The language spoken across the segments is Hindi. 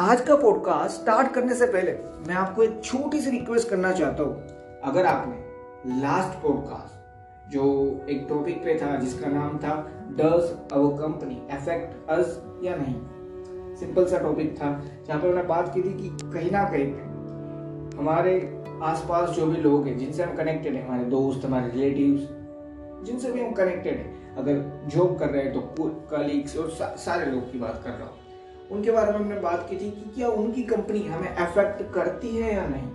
आज का पॉडकास्ट स्टार्ट करने से पहले मैं आपको एक छोटी सी रिक्वेस्ट करना चाहता हूँ। अगर आपने लास्ट पॉडकास्ट जो एक टॉपिक पे था जिसका नाम था does our company affect us या नहीं? सिंपल सा टॉपिक था जहाँ पे मैंने बात की थी कि कहीं ना कहीं हमारे आसपास जो भी लोग हैं जिनसे हम कनेक्टेड हैं हमारे दोस्त हमारे रिलेटिव्स जिनसे भी हम कनेक्टेड हैं अगर जॉब कर रहे हैं तो कलीग्स और सा, सारे लोग की बात कर रहा हूँ। उनके बारे में हमने बात की थी कि क्या उनकी कंपनी हमें अफेक्ट करती है या नहीं?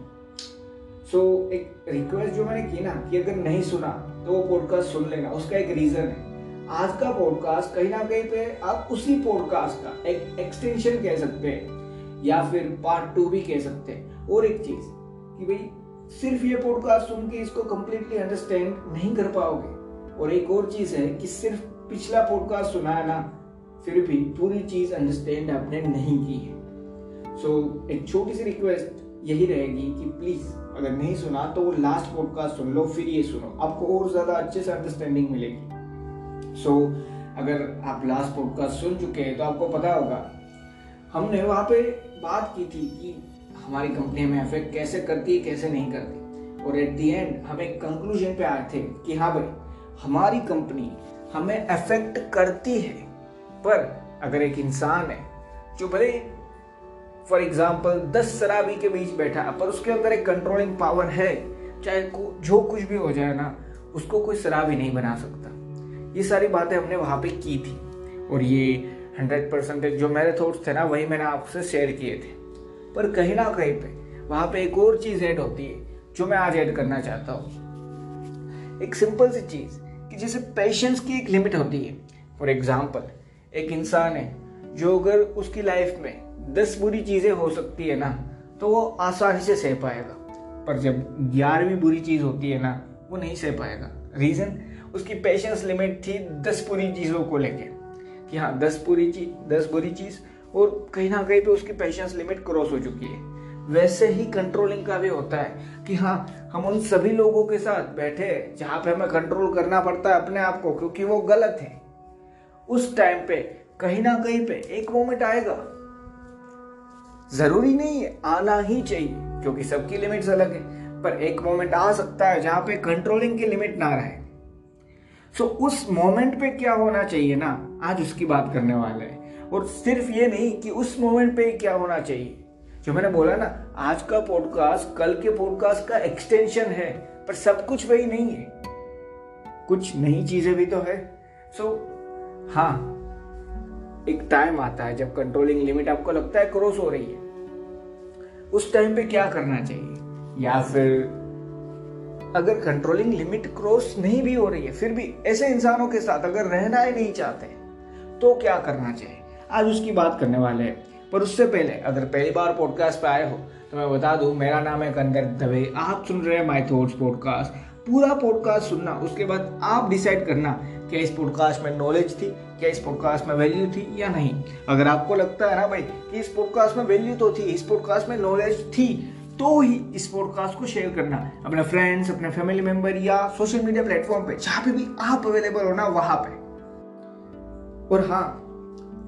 सो so, एक रिक्वेस्ट जो मैंने की ना कि अगर नहीं सुना तो वो पॉडकास्ट सुन लेना। उसका एक रीजन है। आज का पॉडकास्ट कहीं ना कहीं पे आप उसी पॉडकास्ट का एक एक्सटेंशन कह सकते हैं या फिर पार्ट टू भी कह सकते हैं। और एक चीज़ कि भाई सिर्फ़ ये पॉडकास्ट सुन के इसको कंप्लीटली अंडरस्टैंड नहीं कर पाओगे। और एक और चीज़ है कि सिर्फ़ पिछला पॉडकास्ट सुना है ना फिर भी पूरी चीज़ अंडरस्टैंड आपने नहीं की है। सो so, एक छोटी सी रिक्वेस्ट यही रहेगी कि प्लीज़ अगर नहीं सुना तो वो लास्ट पॉडकास्ट सुन लो फिर ये सुनो। आपको और ज़्यादा अच्छे से अंडरस्टैंडिंग मिलेगी। सो so, अगर आप लास्ट पॉडकास्ट सुन चुके हैं तो आपको पता होगा हमने वहाँ पे बात की थी कि हमारी कंपनी हमें अफेक्ट कैसे करती है कैसे नहीं करती। और एट दी एंड हम एक कंक्लूजन पे आए थे कि हाँ भाई हमारी कंपनी हमें अफेक्ट करती है। पर अगर एक इंसान है, जो भले फॉर एग्ज़ाम्पल दस शराबी के बीच बैठा, पर उसके अंदर एक कंट्रोलिंग पावर है, चाहे जो कुछ भी हो जाए ना, उसको कोई शराबी नहीं बना सकता। ये सारी बातें हमने वहाँ पे की थी। और ये हंड्रेड परसेंटेज जो मेरे थॉट्स थे ना, वही मैंने आपसे शेयर किए थे। पर कहीं ना कहीं पे, वहाँ पे एक और चीज़ ऐड होती है, जो मैं आज ऐड करना चाहता हूँ। एक सिंपल सी चीज़, कि जैसे पेशेंस की एक लिमिट होती है। फॉर एग्ज़ाम्पल एक इंसान है, जो अगर उसकी लाइफ में दस बुरी चीज़ें हो सकती है ना तो वो आसानी से सह पाएगा। पर जब ग्यारहवीं बुरी चीज़ होती है ना, वो नहीं सह पाएगा। रीजन उसकी पेशेंस लिमिट थी दस बुरी चीज़ों को लेके। कि हाँ दस बुरी चीज़ दस बुरी चीज़, और कहीं ना कहीं पे उसकी पेशेंस लिमिट क्रॉस हो चुकी है। वैसे ही कंट्रोलिंग का भी होता है कि हाँ हम उन सभी लोगों के साथ बैठे जहाँ पे हमें कंट्रोल करना पड़ता है अपने आप को, क्योंकि वो गलत है। उस टाइम पे कहीं ना कहीं पे एक मोमेंट आएगा। ज़रूरी नहीं है आना ही चाहिए क्योंकि सबकी लिमिट्स अलग है। पर एक मोमेंट आ सकता है जहाँ पे कंट्रोलिंग की लिमिट ना रहे। सो so, उस मोमेंट पे क्या होना चाहिए ना आज उसकी बात करने वाले हैं। और सिर्फ़ ये नहीं कि उस मोमेंट पे क्या होना चाहिए। जो मैंने बोला ना आज का पॉडकास्ट कल के पॉडकास्ट का एक्सटेंशन है पर सब कुछ वही नहीं है। कुछ नई चीज़ें भी तो है। सो so, हाँ। एक टाइम आता है जब कंट्रोलिंग लिमिट आपको लगता है क्रॉस हो रही है। उस टाइम पे क्या करना चाहिए? या फिर अगर कंट्रोलिंग लिमिट क्रॉस नहीं भी हो रही है, फिर भी ऐसे इंसानों के साथ अगर रहना ही नहीं चाहते तो क्या करना चाहिए? आज उसकी बात करने वाले हैं, पर उससे पहले अगर पहली बार पॉडकास्ट पे आए हो तो मैं बता दूँ, मेरा नाम है कंदर दवे। आप सुन रहे हैं माई थॉट्स पॉडकास्ट पूरा पॉडकास्ट सुनना, उसके बाद आप डिसाइड करना क्या इस पॉडकास्ट में नॉलेज थी? क्या इस पॉडकास्ट में वैल्यू थी या नहीं? अगर आपको लगता है ना भाई कि इस पॉडकास्ट में वैल्यू तो थी, इस पॉडकास्ट में नॉलेज थी तो ही इस पॉडकास्ट को शेयर करना। अपने फ्रेंड्स अपने फैमिली मेंबर या सोशल मीडिया प्लेटफॉर्म पे, जहाँ पे भी आप अवेलेबल हो ना, वहाँ पे। और हाँ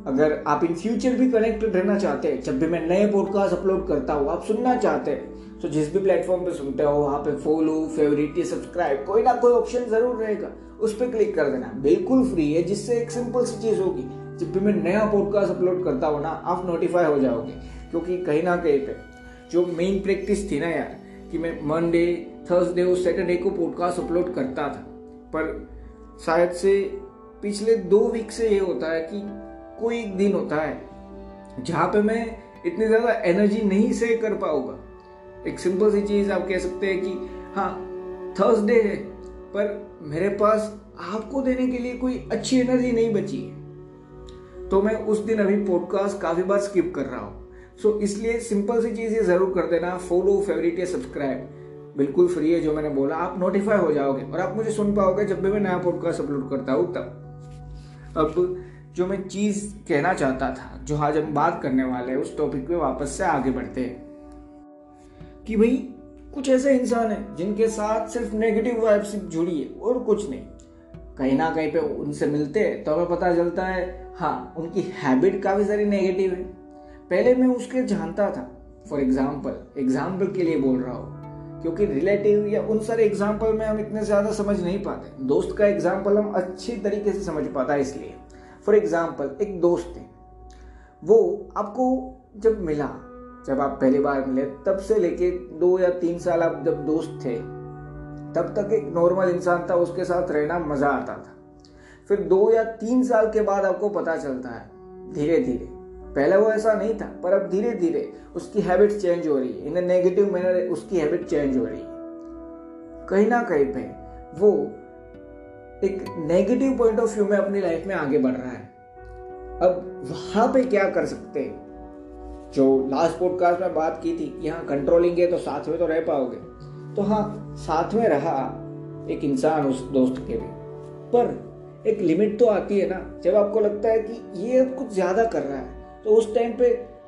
अगर आप इन फ्यूचर भी कनेक्टेड रहना चाहते हैं, जब भी मैं नए पॉडकास्ट अपलोड करता हूँ, आप सुनना चाहते हैं तो जिस भी प्लेटफॉर्म पे सुनते हो, वहाँ पे फॉलो फेवरेट या सब्सक्राइब कोई ना कोई ऑप्शन ज़रूर रहेगा। उस पर क्लिक कर देना। बिल्कुल फ्री है, जिससे एक सिंपल सी चीज़ होगी। जब भी मैं नया पॉडकास्ट अपलोड करता हूँ ना, आप नोटिफाई हो जाओगे, क्योंकि कहीं ना कहीं पे जो मेन प्रैक्टिस थी ना यार, कि मैं मंडे थर्सडे और सैटरडे को पॉडकास्ट अपलोड करता था। पर शायद से पिछले दो वीक से ये होता है कि कोई एक दिन होता है, जहाँ पे मैं इतनी ज़्यादा एनर्जी नहीं से कर पाऊँगा। एक सिंपल सी चीज़ आप कह सकते हैं कि हाँ थर्सडे है। पर मेरे पास आपको देने के लिए कोई अच्छी एनर्जी नहीं बची है। तो मैं उस दिन अभी पॉडकास्ट काफ़ी बार स्किप कर रहा हूँ। सो so, इसलिए सिंपल सी चीज़ ये ज़रूर कर देना। फॉलो फेवरेट या सब्सक्राइब बिल्कुल फ्री है जो मैंने बोला। आप नोटिफाई हो जाओगे और आप मुझे सुन पाओगे जब भी मैं नया पॉडकास्ट अपलोड करता हूँ तब। अब जो मैं चीज़ कहना चाहता था जो आज हम बात करने वाले हैं उस टॉपिक पे वापस से आगे बढ़ते हैं। कि भाई कुछ ऐसे इंसान हैं जिनके साथ सिर्फ़ नेगेटिव वाइब्स जुड़ी है और कुछ नहीं। कहीं ना कहीं पे उनसे मिलते हैं तो हमें पता चलता है हाँ उनकी हैबिट काफ़ी सारी नेगेटिव है। पहले मैं उसके जानता था फॉर एग्ज़ाम्पल एग्ज़ाम्पल के लिए बोल रहा हूँ, क्योंकि रिलेटिव या उन सारे एग्ज़ाम्पल में हम इतने ज़्यादा समझ नहीं पाते। दोस्त का एग्ज़ाम्पल हम अच्छी तरीके से समझ पाता है इसलिए। फॉर एग्ज़ाम्पल एक दोस्त है, वो आपको जब मिला जब आप पहली बार मिले, तब से लेके दो या तीन साल आप जब दोस्त थे, तब तक एक नॉर्मल इंसान था, उसके साथ रहना मज़ा आता था। फिर दो या तीन साल के बाद आपको पता चलता है धीरे धीरे पहले वो ऐसा नहीं था, पर अब धीरे धीरे उसकी हैबिट चेंज हो रही है। इन नेगेटिव मैनर उसकी हैबिट चेंज हो रही है। कहीं ना कहीं पे वो एक नेगेटिव पॉइंट ऑफ़ व्यू में अपनी लाइफ में आगे बढ़ रहा है। अब वहाँ पे क्या कर सकते हैं? जो लास्ट पॉडकास्ट में बात की थी कि हाँ कंट्रोलिंग है तो साथ में तो रह पाओगे। तो हाँ साथ में रहा एक इंसान उस दोस्त के भी पर एक लिमिट तो आती है ना, जब आपको लगता है कि ये कुछ ज़्यादा कर रहा है तो उस टाइम पे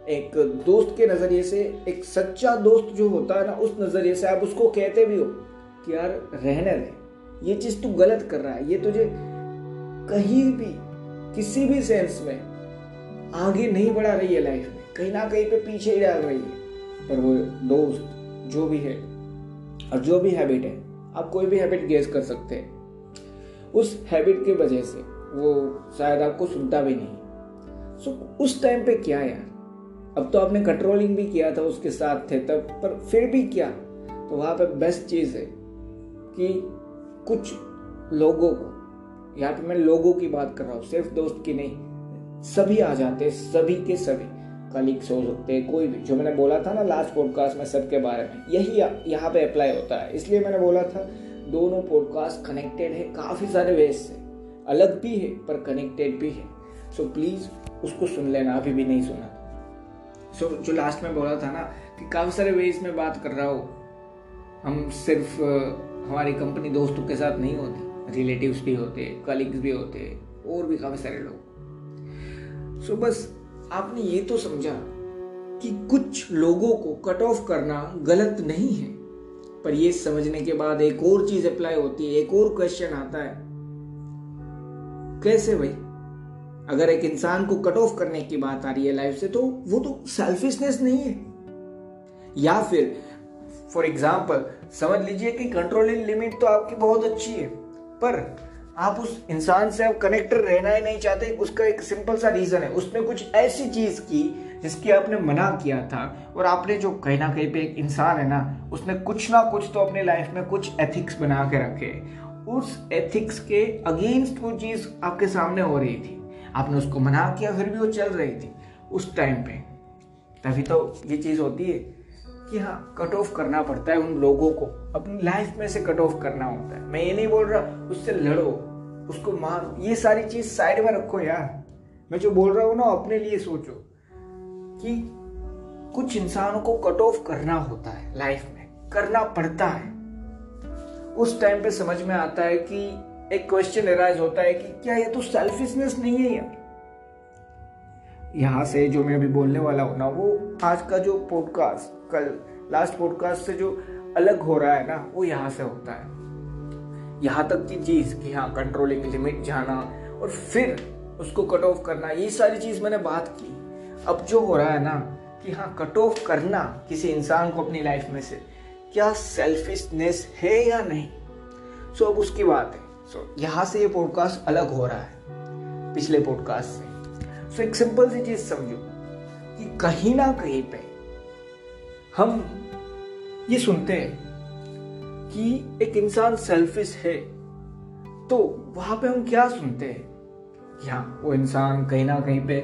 एक दोस्त के नज़रिए से, एक सच्चा दोस्त जो होता है ना, उस नज़रिए से आप उसको कहते भी हो कि यार, रहने दे। ये चीज़ तू गलत कर रहा है। ये तुझे कहीं भी, किसी भी सेंस में आगे नहीं बढ़ा रही है लाइफ में। कहीं ना कहीं पे पीछे ही डाल रही है। पर वो दोस्त जो भी है, और जो भी हैबिट है, आप कोई भी हैबिट गेस कर सकते हैं। उस हैबिट की वजह से वो शायद आपको सुनता भी नहीं। सो उस टाइम पे क्या यार? अब तो आपने कंट्रोलिंग भी किया था, उसके साथ थे तब, पर फिर भी क्या? तो वहाँ पे बेस्ट चीज़ है कि कुछ लोगों को, यहाँ पे मैं लोगों की बात कर रहा हूँ, सिर्फ़ दोस्त की नहीं, सभी आ जाते सभी के सभी। कलीग्स हो सकते हैं कोई भी। जो मैंने बोला था ना लास्ट पॉडकास्ट में सबके बारे में यही यहाँ पे अप्लाई होता है। इसलिए मैंने बोला था दोनों पॉडकास्ट कनेक्टेड है काफ़ी सारे वेज से। अलग भी है पर कनेक्टेड भी है। सो so, प्लीज़ उसको सुन लेना अभी भी नहीं सुना। सो so, जो लास्ट में बोला था ना कि काफ़ी सारे वेज में बात कर रहा हो। हम सिर्फ़ हमारी कंपनी दोस्तों के साथ नहीं होती रिलेटिव्स भी होते कलीग्स भी होते और भी काफ़ी सारे लोग। सो so, बस आपने ये तो समझा कि कुछ लोगों को कट ऑफ़ करना गलत नहीं है। पर ये समझने के बाद एक और चीज़ अप्लाई होती है, एक और क्वेश्चन आता है। कैसे भाई? अगर एक इंसान को कट ऑफ़ करने की बात आ रही है लाइफ से तो वो तो सेल्फिशनेस नहीं है। या फिर फॉर एग्ज़ाम्पल समझ लीजिए कि कंट्रोलिंग लिमिट तो आपकी बहुत अच्छी है, पर आप उस इंसान से आप कनेक्टेड रहना ही नहीं चाहते, उसका एक सिंपल सा रीजन है। उसने कुछ ऐसी चीज़ की जिसकी आपने मना किया था और आपने जो कहीं ना कहीं पे एक इंसान है ना, उसने कुछ ना कुछ तो अपनी लाइफ में कुछ एथिक्स बना के रखे उस एथिक्स के अगेंस्ट वो चीज़ आपके सामने हो रही थी। आपने उसको मना किया, फिर भी वो चल रही थी। उस टाइम पे। तभी तो ये चीज़ होती है। कि हाँ कट ऑफ़ करना पड़ता है उन लोगों को। अपनी लाइफ में से कट ऑफ़ करना होता है। मैं ये नहीं बोल रहा, उससे लड़ो, उसको मारो। ये सारी चीज़ साइड में रखो यार। मैं जो बोल रहा हूँ ना, अपने लिए सोचो कि कुछ इंसानों को कट ऑफ़ करना होता है लाइफ में। करना पड़ता है। उस टाइम पे समझ में आता है कि एक क्वेश्चन एराइज होता है कि क्या ये तो सेल्फिशनेस नहीं है यार? यहाँ से जो मैं अभी बोलने वाला हूँ ना वो आज का जो पॉडकास्ट कल लास्ट पॉडकास्ट से जो अलग हो रहा है ना वो यहाँ से होता है। यहाँ तक की चीज़ कि हाँ कंट्रोलिंग लिमिट जाना और फिर उसको कट ऑफ़ करना ये सारी चीज़ मैंने बात की। अब जो हो रहा है ना कि हाँ कट ऑफ़ करना किसी इंसान को अपनी लाइफ में से क्या सेल्फिशनेस है या नहीं? सो अब उसकी बात है। सो so, यहाँ से ये पॉडकास्ट अलग हो रहा है पिछले पॉडकास्ट से। सो एक सिंपल सी चीज़ समझो कि कहीं ना कहीं पे हम ये सुनते हैं कि एक इंसान सेल्फिश है तो वहाँ पे हम क्या सुनते हैं? कि हाँ वो इंसान कहीं ना कहीं पे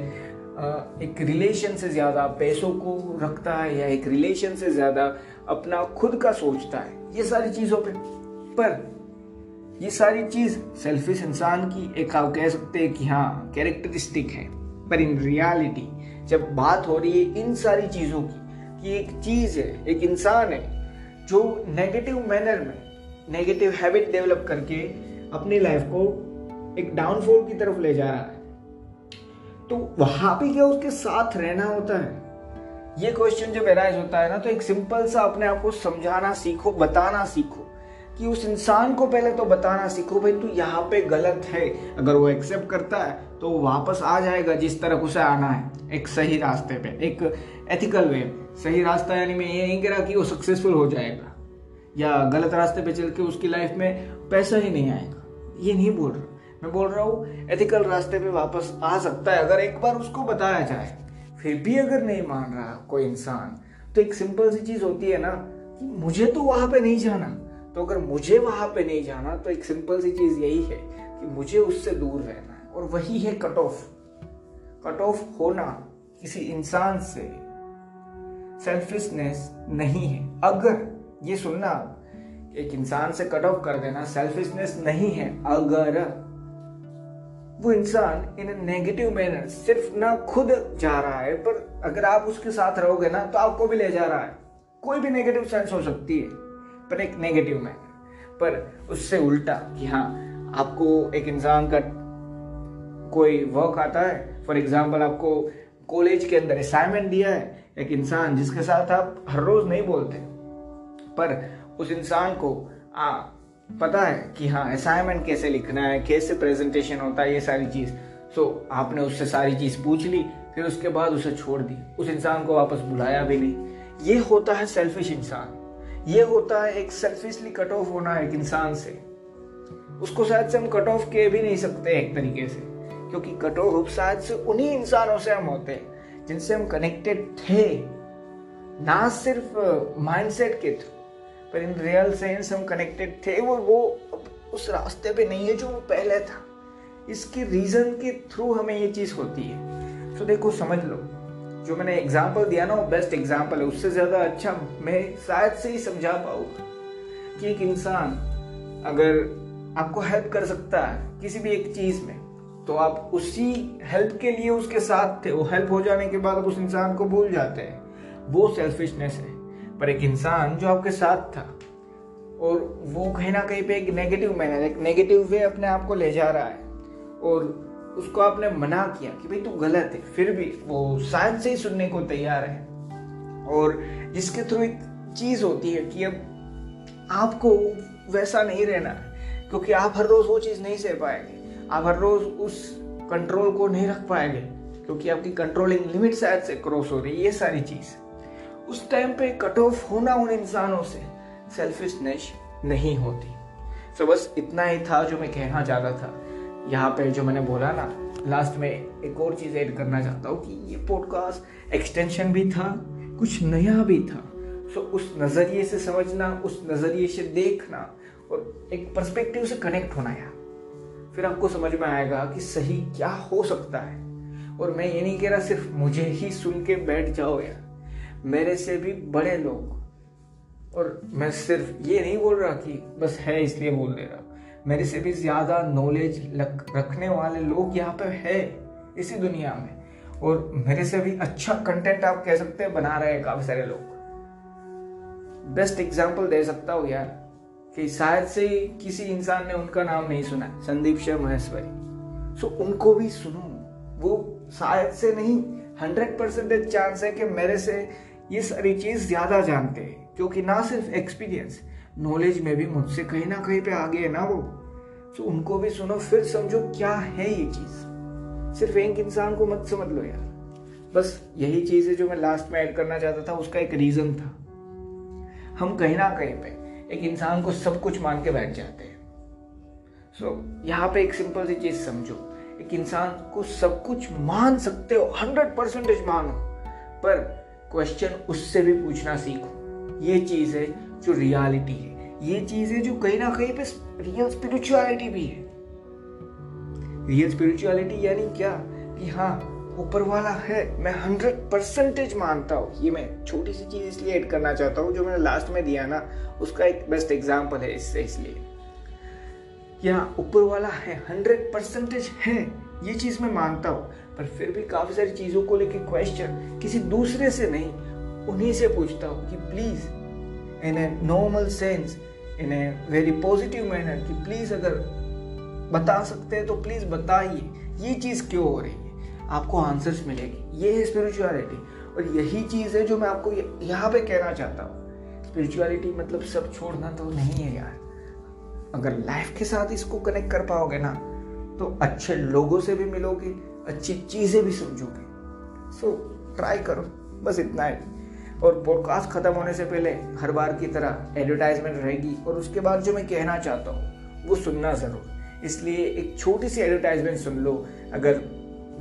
एक रिलेशन से ज़्यादा पैसों को रखता है या एक रिलेशन से ज़्यादा अपना खुद का सोचता है, ये सारी चीज़ों पे। पर ये सारी चीज़ सेल्फिश इंसान की एक आप कह सकते हैं कि हाँ कैरेक्टरिस्टिक है। पर इन रियलिटी जब बात हो रही है इन सारी चीज़ों की, कि एक चीज़ है, एक इंसान है, जो नेगेटिव मैनर में नेगेटिव हैबिट डेवलप करके अपनी लाइफ को एक डाउनफॉल की तरफ़ ले जा रहा है। तो वहाँ पे क्या उसके साथ रहना होता है? ये क्वेश्चन जब एराइज होता है ना तो एक सिंपल सा अपने आप को समझाना सीखो, बताना सीखो। कि उस इंसान को पहले तो बताना सीखो, भाई, तू यहाँ पे गलत है। अगर वो एक्सेप्ट करता है तो वो वापस आ जाएगा जिस तरह उसे आना है, एक सही रास्ते पे, एक एथिकल वे सही रास्ता यानी मैं ये नहीं कह रहा कि वो सक्सेसफुल हो जाएगा, या गलत रास्ते पे चल के उसकी लाइफ में पैसा ही नहीं आएगा। ये नहीं बोल रहा। मैं बोल रहा हूँ एथिकल रास्ते पे वापस आ सकता है, अगर एक बार उसको बताया जाए। फिर भी अगर नहीं मान रहा कोई इंसान तो एक सिंपल सी चीज़ होती है ना, कि मुझे तो वहाँ पे नहीं जाना। तो अगर मुझे वहाँ पे नहीं जाना तो एक सिंपल सी चीज़ यही है कि मुझे उससे दूर रहना है। और वही है कट ऑफ़ कट ऑफ़ होना किसी इंसान से सेल्फिशनेस नहीं है। अगर, ये सुनना एक इंसान से कट ऑफ़ कर देना सेल्फिशनेस नहीं है, अगर वो इंसान इन नेगेटिव मैनर सिर्फ़ ना खुद जा रहा है, पर अगर आप उसके साथ रहोगे ना तो आपको भी ले जा रहा है। कोई भी नेगेटिव सेंस हो सकती है। पर एक नेगेटिव मैनर पर उससे उल्टा कि हाँ आपको एक इंसान का कोई वर्क आता है फॉर एग्ज़ाम्पल आपको कॉलेज के अंदर असाइनमेंट दिया है एक इंसान जिसके साथ आप हर रोज नहीं बोलते पर उस इंसान को आ, पता है कि हाँ असाइनमेंट कैसे लिखना है कैसे प्रेजेंटेशन होता है ये सारी चीज़। सो आपने उससे सारी चीज़ पूछ ली फिर उसके बाद उसे छोड़ दी। उस इंसान को वापस बुलाया भी नहीं। ये होता है सेल्फिश इंसान। ये होता है एक सेल्फिशली कट ऑफ़ होना एक इंसान से। उसको शायद से हम कट ऑफ़ के भी नहीं सकते एक तरीके से, क्योंकि कट ऑफ़ शायद से उन्हीं इंसानों से हम होते हैं, जिनसे हम कनेक्टेड थे। ना सिर्फ़ माइंडसेट के थ्रू पर इन रियल सेंस हम कनेक्टेड थे, वो वो उस रास्ते पे नहीं है जो वो पहले था। इसके रीजन के थ्रू हमें ये चीज़ होती है। तो देखो, समझ लो जो मैंने एग्ज़ाम्पल दिया ना, वो बेस्ट एग्ज़ाम्पल है। उससे ज़्यादा अच्छा मैं शायद से ही समझा पाऊँगा कि एक इंसान अगर आपको हेल्प कर सकता है किसी भी एक चीज़ में तो आप उसी हेल्प के लिए उसके साथ थे। वो हेल्प हो जाने के बाद आप उस इंसान को भूल जाते हैं। वो सेल्फिशनेस है। पर एक इंसान जो आपके साथ था, और वो कहीं ना कहीं पे एक नेगेटिव मैनर एक नेगेटिव वे अपने आप को ले जा रहा है। और उसको आपने मना किया कि भाई तू गलत है फिर भी वो शायद से ही सुनने को तैयार है। और जिसके थ्रू एक चीज़ होती है कि अब आपको वैसा नहीं रहना क्योंकि आप हर रोज वो चीज़ नहीं सह पाएँगे। आप हर रोज उस कंट्रोल को नहीं रख पाएँगे क्योंकि आपकी कंट्रोलिंग लिमिट शायद से क्रॉस हो रही है ये सारी चीज़। उस टाइम पे कट ऑफ़ होना उन इंसानों से सेल्फिशनेस नहीं होती। सो so, बस इतना ही था जो मैं कहना चाहता था। यहाँ पे जो मैंने बोला ना लास्ट में एक और चीज़ ऐड करना चाहता हूँ कि ये पॉडकास्ट एक्सटेंशन भी था, कुछ नया भी था। सो उस नज़रिए से समझना, उस नज़रिए से देखना और एक पर्सपेक्टिव से कनेक्ट होना यार। फिर आपको समझ में आएगा कि सही क्या हो सकता है। और मैं ये नहीं कह रहा सिर्फ़ मुझे ही सुन के बैठ जाओ यार। मेरे से भी बड़े लोग। और मैं सिर्फ़ ये नहीं बोल रहा कि बस है इसलिए बोल दे रहा। मेरे से भी ज़्यादा नॉलेज रखने वाले लोग यहाँ पे है इसी दुनिया में। और मेरे से भी अच्छा कंटेंट आप कह सकते हैं, बना रहे हैं काफ़ी सारे लोग। बेस्ट एग्ज़ाम्पल दे सकता हूँ यार, कि शायद से किसी इंसान ने उनका नाम नहीं सुना संदीप शर्मा महेश्वरी सो उनको भी सुनो। वो शायद से नहीं हंड्रेड परसेंटेज चांस है कि मेरे से ये सारी चीज़ ज़्यादा जानते हैं, क्योंकि ना सिर्फ़ एक्सपीरियंस नॉलेज में भी मुझसे कहीं ना कहीं पे आगे है ना वो। तो उनको भी सुनो फिर समझो क्या है ये चीज़। सिर्फ़ एक इंसान को मत समझ लो यार। बस यही चीज़ है जो मैं लास्ट में ऐड करना चाहता था उसका एक रीजन था। हम कहीं ना कहीं पे एक इंसान को सब कुछ मान के बैठ जाते हैं। सो so, यहाँ पे एक सिंपल सी चीज़ समझो। एक इंसान को सब कुछ मान सकते हो हंड्रेड परसेंटेज मानो पर क्वेश्चन उससे भी पूछना सीखो। ये चीज़ है जो रियलिटी है। ये चीज़ जो कहीं ना कहीं पे रियल स्पिरिचुअलिटी भी है। रियल स्पिरिचुअलिटी यानी क्या? कि हाँ ऊपर वाला है, मैं हंड्रेड परसेंटेज मानता हूँ। ये मैं छोटी सी चीज़ इसलिए ऐड करना चाहता हूँ, जो मैंने लास्ट में दिया ना, उसका एक बेस्ट एग्ज़ाम्पल है इससे इसलिए। यहाँ ऊपर वाला है हंड्रेड परसेंटेज है, ये चीज़ मैं मानता हूँ। पर फिर भी काफ़ी सारी चीज़ों को लेके क्वेश्चन किसी दूसरे से नहीं, उन्हीं से पूछता हूँ कि please in a normal sense in a very positive manner कि प्लीज़ अगर बता सकते हैं तो प्लीज़ बताइए। ये चीज़ क्यों हो रही है? आपको आंसर्स मिलेगी। ये है स्पिरिचुअलिटी और यही चीज़ है जो मैं आपको यहाँ पे कहना चाहता हूँ। स्पिरिचुअलिटी मतलब सब छोड़ना तो नहीं है यार। अगर लाइफ के साथ इसको कनेक्ट कर पाओगे ना तो अच्छे लोगों से भी मिलोगे अच्छी चीज़ें भी समझोगे। सो so, ट्राई करो। बस इतना ही। और पॉडकास्ट ख़त्म होने से पहले हर बार की तरह एडवर्टाइजमेंट रहेगी और उसके बाद जो मैं कहना चाहता हूँ, वो सुनना ज़रूर। इसलिए एक छोटी सी एडवर्टाइजमेंट सुन लो। अगर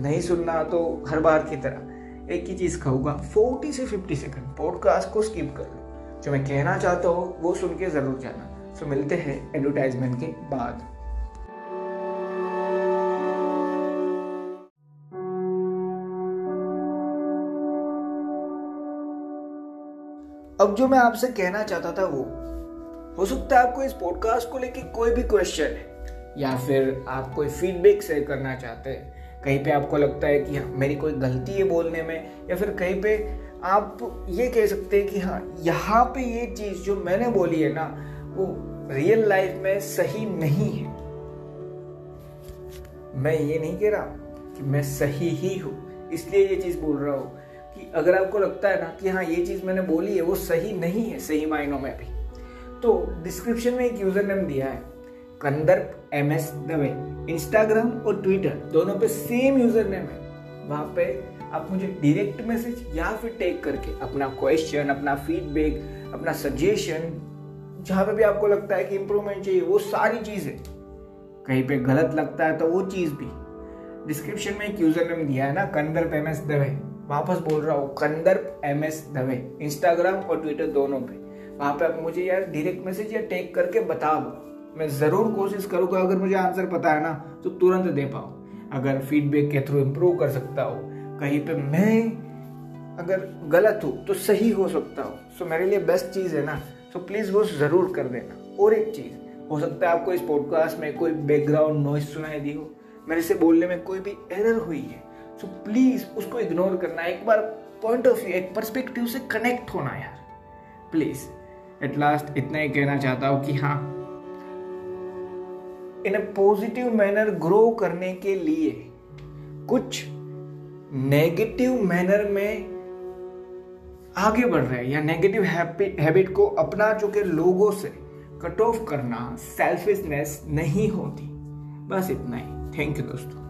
नहीं सुनना तो हर बार की तरह। एक ही चीज़ कहूँगा फोर्टी से फिफ्टी सेकंड पॉडकास्ट को स्किप कर लो। जो मैं कहना चाहता हूँ, वो सुन के ज़रूर जाना। सो मिलते हैं एडवर्टाइजमेंट के बाद। अब जो मैं आपसे कहना चाहता था वो, हो सकता है आपको इस पॉडकास्ट को लेके कोई भी क्वेश्चन है, या फिर आप कोई फीडबैक शेयर करना चाहते हैं। कहीं पे आपको लगता है कि हाँ मेरी कोई गलती है बोलने में, या फिर कहीं पे आप ये कह सकते हैं कि हाँ यहाँ पे ये चीज़ जो मैंने बोली है ना, वो रियल लाइफ में सही नहीं है। मैं ये नहीं कह रहा कि मैं सही ही हूँ, इसलिए ये चीज़ बोल रहा हूँ। अगर आपको लगता है ना कि हाँ ये चीज़ मैंने बोली है, वो सही नहीं है, सही मायनों में भी तो डिस्क्रिप्शन में एक यूज़र नेम दिया है, Kandarp M S Dave. Instagram और ट्विटर दोनों पे सेम यूज़र नेम है। वहाँ पे आप मुझे डायरेक्ट मैसेज या फिर टेक करके अपना क्वेश्चन अपना फीडबैक अपना सजेशन जहाँ पे भी आपको लगता है कि इम्प्रूवमेंट चाहिए, वो सारी चीज़ें। कहीं पे गलत लगता है तो वो चीज़ भी। डिस्क्रिप्शन में एक यूज़र नेम दिया है ना, कंदर्प एम एस दवे। वापस बोल रहा हूँ, Kandarp M S Dave Instagram और ट्विटर दोनों पे। वहाँ पे आप मुझे यार डायरेक्ट मैसेज या टेक करके बता दो। मैं ज़रूर कोशिश करूँगा, अगर मुझे आंसर पता है ना तो तुरंत दे पाओ अगर फीडबैक के थ्रू इम्प्रूव कर सकता हो, कहीं पे मैं अगर गलत हूँ तो सही हो सकता हो। सो मेरे लिए बेस्ट चीज़ है ना। सो प्लीज़ वो ज़रूर कर देना। और एक चीज़, हो सकता है आपको इस पॉडकास्ट में कोई बैकग्राउंड नॉइस सुनाई दी हो। मेरे से बोलने में कोई भी एरर हुई है। सो प्लीज़ उसको इग्नोर करना, एक बार पॉइंट ऑफ़ व्यू एक परस्पेक्टिव से कनेक्ट होना यार। प्लीज़ एट लास्ट इतना ही कहना चाहता हूँ कि हाँ इन पॉजिटिव मैनर ग्रो करने के लिए, कुछ नेगेटिव मैनर में आगे बढ़ रहे हैं, या नेगेटिव हैबिट को अपना चुके लोगों से कट ऑफ़ करना सेल्फिशनेस नहीं होती। बस इतना ही। थैंक यू दोस्तों।